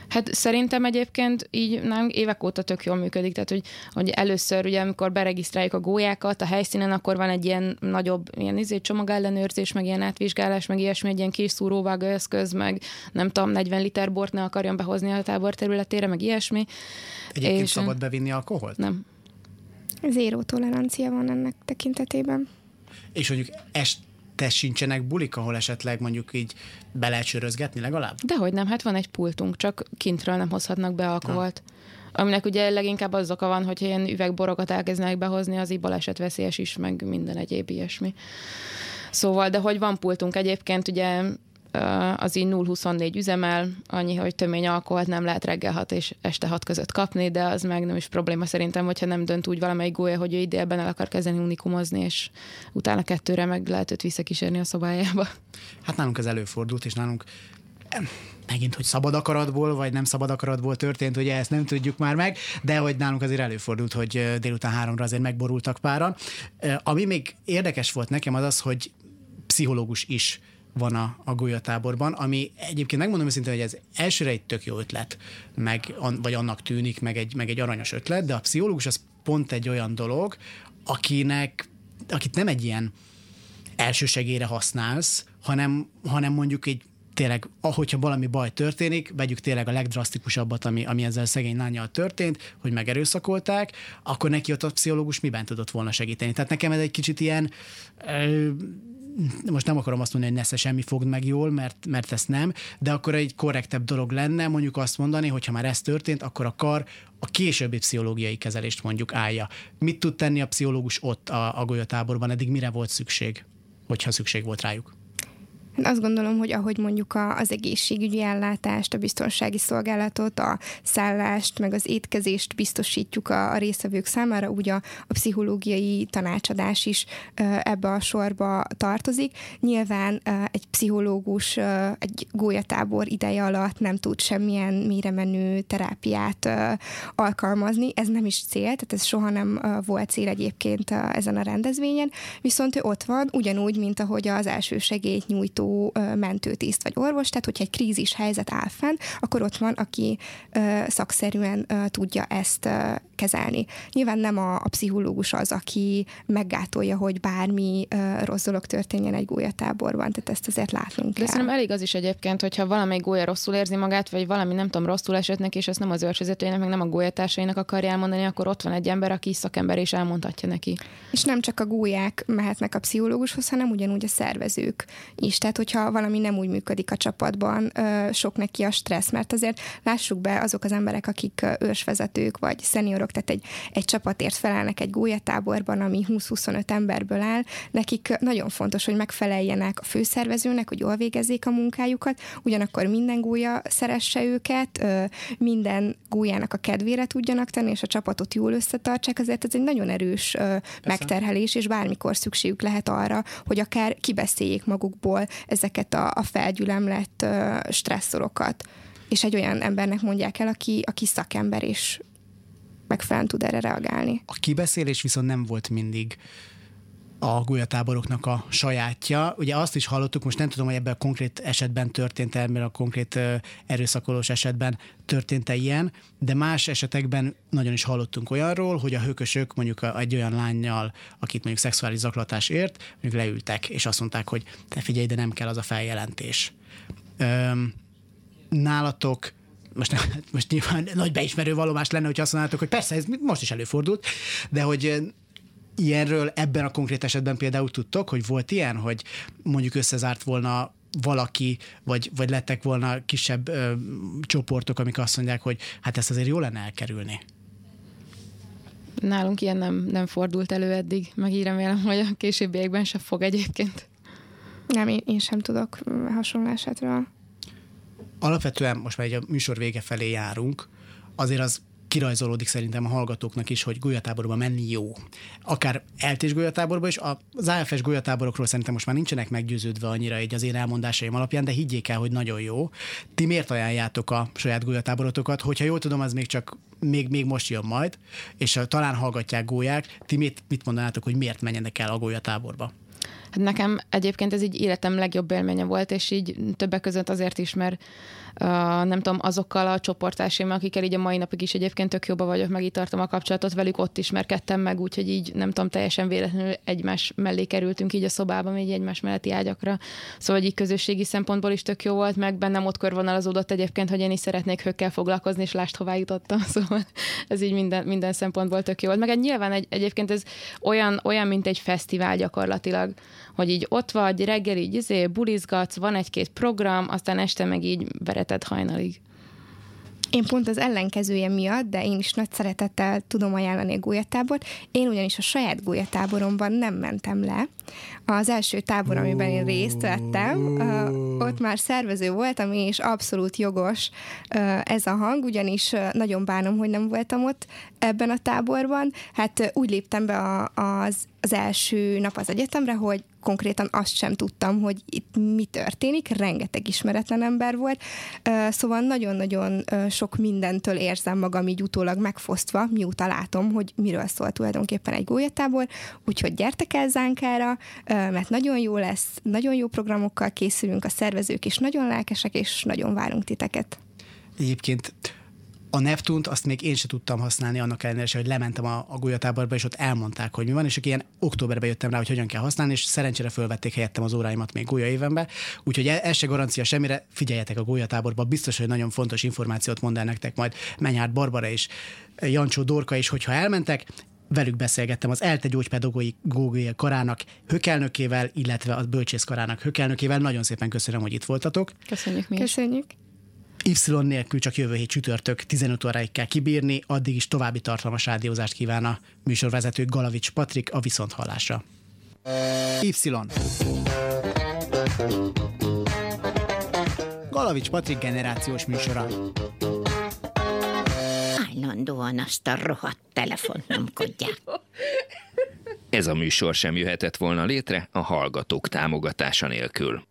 Hát szerintem egyébként így nem évek óta tök jól működik, tehát hogy, hogy először ugye amikor beregisztráljuk a gólyákat a helyszínen, akkor van egy ilyen nagyobb ilyen izé, csomagellenőrzés, meg ilyen átvizsgálás, meg ilyesmi, egy ilyen kis szúróvágó eszköz, meg nem tudom, 40 liter bort ne akarjon behozni a tábor területére, meg ilyesmi. Egyébként és, szabad bevinni alkoholt? Nem. Zéró tolerancia van ennek tekintetében. És mondjuk est te sincsenek bulik, ahol esetleg mondjuk így be lehet sörözgetni legalább? Dehogy nem, hát van egy pultunk, csak kintről nem hozhatnak be alkoholt. Ha. Aminek ugye leginkább az oka van, hogy ilyen üvegborokat elkezdenek behozni, az így baleset veszélyes is, meg minden egyéb ilyesmi. Szóval, de hogy van pultunk egyébként, ugye az így 0-24 üzemel, annyi, hogy tömény alkoholt nem lehet reggel 6 és este 6 között kapni, de az meg nem is probléma szerintem, hogyha nem dönt úgy valamelyik gólya, hogy ő idélben el akar kezdeni unikumozni, és utána kettőre meg lehet őt visszakísérni a szobájába. Hát nálunk ez előfordult, és nálunk megint, hogy szabad akaratból, vagy nem szabad akaratból történt, ugye ezt nem tudjuk már meg, de hogy nálunk azért előfordult, hogy délután háromra azért megborultak páran. Ami még érdekes volt nekem az az, hogy pszichológus is van a, a golyatáborban, ami egyébként megmondom őszintén, hogy ez elsőre egy tök jó ötlet, meg, vagy annak tűnik, meg egy, meg egy aranyos ötlet, de a pszichológus az pont egy olyan dolog, akinek, akit nem egy ilyen elsősegére használsz, hanem, hanem mondjuk egy tényleg, ahogyha valami baj történik, vegyük tényleg a legdrasztikusabbat, ami, ami ezzel a szegény lányjal történt, hogy megerőszakolták, akkor neki ott a pszichológus miben tudott volna segíteni. Tehát nekem ez egy kicsit ilyen most nem akarom azt mondani, hogy nesze semmi fogd meg jól, mert, mert ezt nem, de akkor egy korrektebb dolog lenne mondjuk azt mondani, hogy ha már ez történt, akkor a kar a későbbi pszichológiai kezelést mondjuk állja. Mit tud tenni a pszichológus ott a, a golyatáborban, eddig mire volt szükség, hogyha szükség volt rájuk? Azt gondolom, hogy ahogy mondjuk a, az egészségügyi ellátást, a biztonsági szolgálatot, a szállást, meg az étkezést biztosítjuk a, a résztvevők számára, úgy a, a pszichológiai tanácsadás is ebbe a sorba tartozik. Nyilván egy pszichológus egy gólyatábor ideje alatt nem tud semmilyen mélyre menő terápiát alkalmazni. Ez nem is cél, tehát ez soha nem volt cél egyébként ezen a rendezvényen, viszont ő ott van, ugyanúgy, mint ahogy az első segélyt nyújtó mentőtiszt vagy orvos, tehát hogyha egy krízis helyzet áll fenn, akkor ott van, aki szakszerűen tudja ezt kezelni. Nyilván nem a, a pszichológus az, aki meggátolja, hogy bármi rossz dolog történjen egy gólyatáborban, tehát ezt azért látnunk De kell. szerintem elég az is egyébként, hogyha valamelyik gólya rosszul érzi magát, vagy valami nem tudom, rosszul esett neki, és ezt nem az őrsvezetőjének, meg nem a gólyatársainak akarja elmondani, akkor ott van egy ember, aki szakember és elmondhatja neki. És nem csak a gólyák mehetnek a pszichológushoz, hanem ugyanúgy a szervezők is. Tehát, hogyha valami nem úgy működik a csapatban, sok neki a stressz, mert azért lássuk be azok az emberek, akik őrsvezetők vagy szeniorok, tehát egy, egy csapatért felelnek egy gólyatáborban, ami 20-25 emberből áll, nekik nagyon fontos, hogy megfeleljenek a főszervezőnek, hogy jól végezzék a munkájukat, ugyanakkor minden gólya szeresse őket, minden gólyának a kedvére tudjanak tenni, és a csapatot jól összetartsák, azért ez egy nagyon erős Persze. megterhelés, és bármikor szükségük lehet arra, hogy akár kibeszéljék magukból ezeket a, a felgyülemlett stresszorokat. És egy olyan embernek mondják el, aki, aki szakember, és megfelelően tud erre reagálni. A kibeszélés viszont nem volt mindig a gólyatáboroknak a sajátja. Ugye azt is hallottuk, most nem tudom, hogy ebben a konkrét esetben történt -e, mert a konkrét erőszakolós esetben történt-e ilyen, de más esetekben nagyon is hallottunk olyanról, hogy a hökösök mondjuk egy olyan lányjal, akit mondjuk szexuális zaklatás ért, mondjuk leültek, és azt mondták, hogy te figyelj, de nem kell az a feljelentés. Öm, nálatok most, most nyilván nagy beismerő valomás lenne, hogy azt mondanátok, hogy persze, ez most is előfordult, de hogy ilyenről ebben a konkrét esetben például tudtok, hogy volt ilyen, hogy mondjuk összezárt volna valaki, vagy, vagy lettek volna kisebb ö, csoportok, amik azt mondják, hogy hát ezt azért jó lenne elkerülni. Nálunk ilyen nem, nem fordult elő eddig, meg így remélem, hogy a későbbiekben se fog egyébként. Nem, én, én sem tudok hasonló esetről. Alapvetően most már egy a műsor vége felé járunk, azért az kirajzolódik szerintem a hallgatóknak is, hogy golyatáborba menni jó. Akár eltés golyatáborba is, az AFS golyatáborokról szerintem most már nincsenek meggyőződve annyira így az én elmondásaim alapján, de higgyék el, hogy nagyon jó. Ti miért ajánljátok a saját golyatáborotokat? Hogyha jól tudom, az még csak még, még most jön majd, és talán hallgatják gólyák. Ti mit, mit mondanátok, hogy miért menjenek el a golyatáborba? Nekem egyébként ez így életem legjobb élménye volt, és így többek között azért is, mert uh, nem tudom, azokkal a csoportársaim, akikkel így a mai napig is egyébként tök jobban vagyok, meg így tartom a kapcsolatot velük, ott ismerkedtem meg, úgyhogy így nem tudom, teljesen véletlenül egymás mellé kerültünk így a szobában, így egymás melletti ágyakra. Szóval így közösségi szempontból is tök jó volt, meg bennem ott körvonalazódott egyébként, hogy én is szeretnék hökkel foglalkozni, és lást hová jutottam. (laughs) Szóval ez így minden, minden szempontból tök jó volt. Meg egy, nyilván egy, egyébként ez olyan, olyan, mint egy fesztivál gyakorlatilag, hogy így ott vagy, reggel így izé, bulizgatsz, van egy-két program, aztán este meg így vereted hajnalig. Én pont az ellenkezője miatt, de én is nagy szeretettel tudom ajánlani a gólyatábort. Én ugyanis a saját gólyatáboromban nem mentem le. Az első tábor, amiben én részt vettem, ott már szervező voltam, és abszolút jogos ez a hang, ugyanis nagyon bánom, hogy nem voltam ott ebben a táborban. Hát úgy léptem be az, az első nap az egyetemre, hogy konkrétan azt sem tudtam, hogy itt mi történik, rengeteg ismeretlen ember volt, szóval nagyon-nagyon sok mindentől érzem magam így utólag megfosztva, mióta látom, hogy miről szól tulajdonképpen egy gólyatábor, úgyhogy gyertek el Zánkára, mert nagyon jó lesz, nagyon jó programokkal készülünk, a szervezők is nagyon lelkesek, és nagyon várunk titeket. Egyébként a Neptunt azt még én sem tudtam használni annak ellenére, hogy lementem a, a golyatáborba, és ott elmondták, hogy mi van, és ilyen októberben jöttem rá, hogy hogyan kell használni, és szerencsére fölvették helyettem az óráimat még gólya évenbe. Úgyhogy e, ez se garancia semmire, figyeljetek a golyatáborba, biztos, hogy nagyon fontos információt mond el nektek majd Menyhárd Barbara és Jancsó Dorka is, hogyha elmentek, velük beszélgettem az ELTE gyógypedagógiai karának hökelnökével, illetve a bölcsész karának hökelnökével. Nagyon szépen köszönöm, hogy itt voltatok. Köszönjük mi Köszönjük. Y nélkül csak jövő hét csütörtök 15 óráig kell kibírni, addig is további tartalmas rádiózást kíván a műsorvezető Galavics Patrik a viszonthallásra. Y. Galavics Patrik generációs műsora. Állandóan azt a rohadt telefont nyomkodják. (laughs) Ez a műsor sem jöhetett volna létre a hallgatók támogatása nélkül.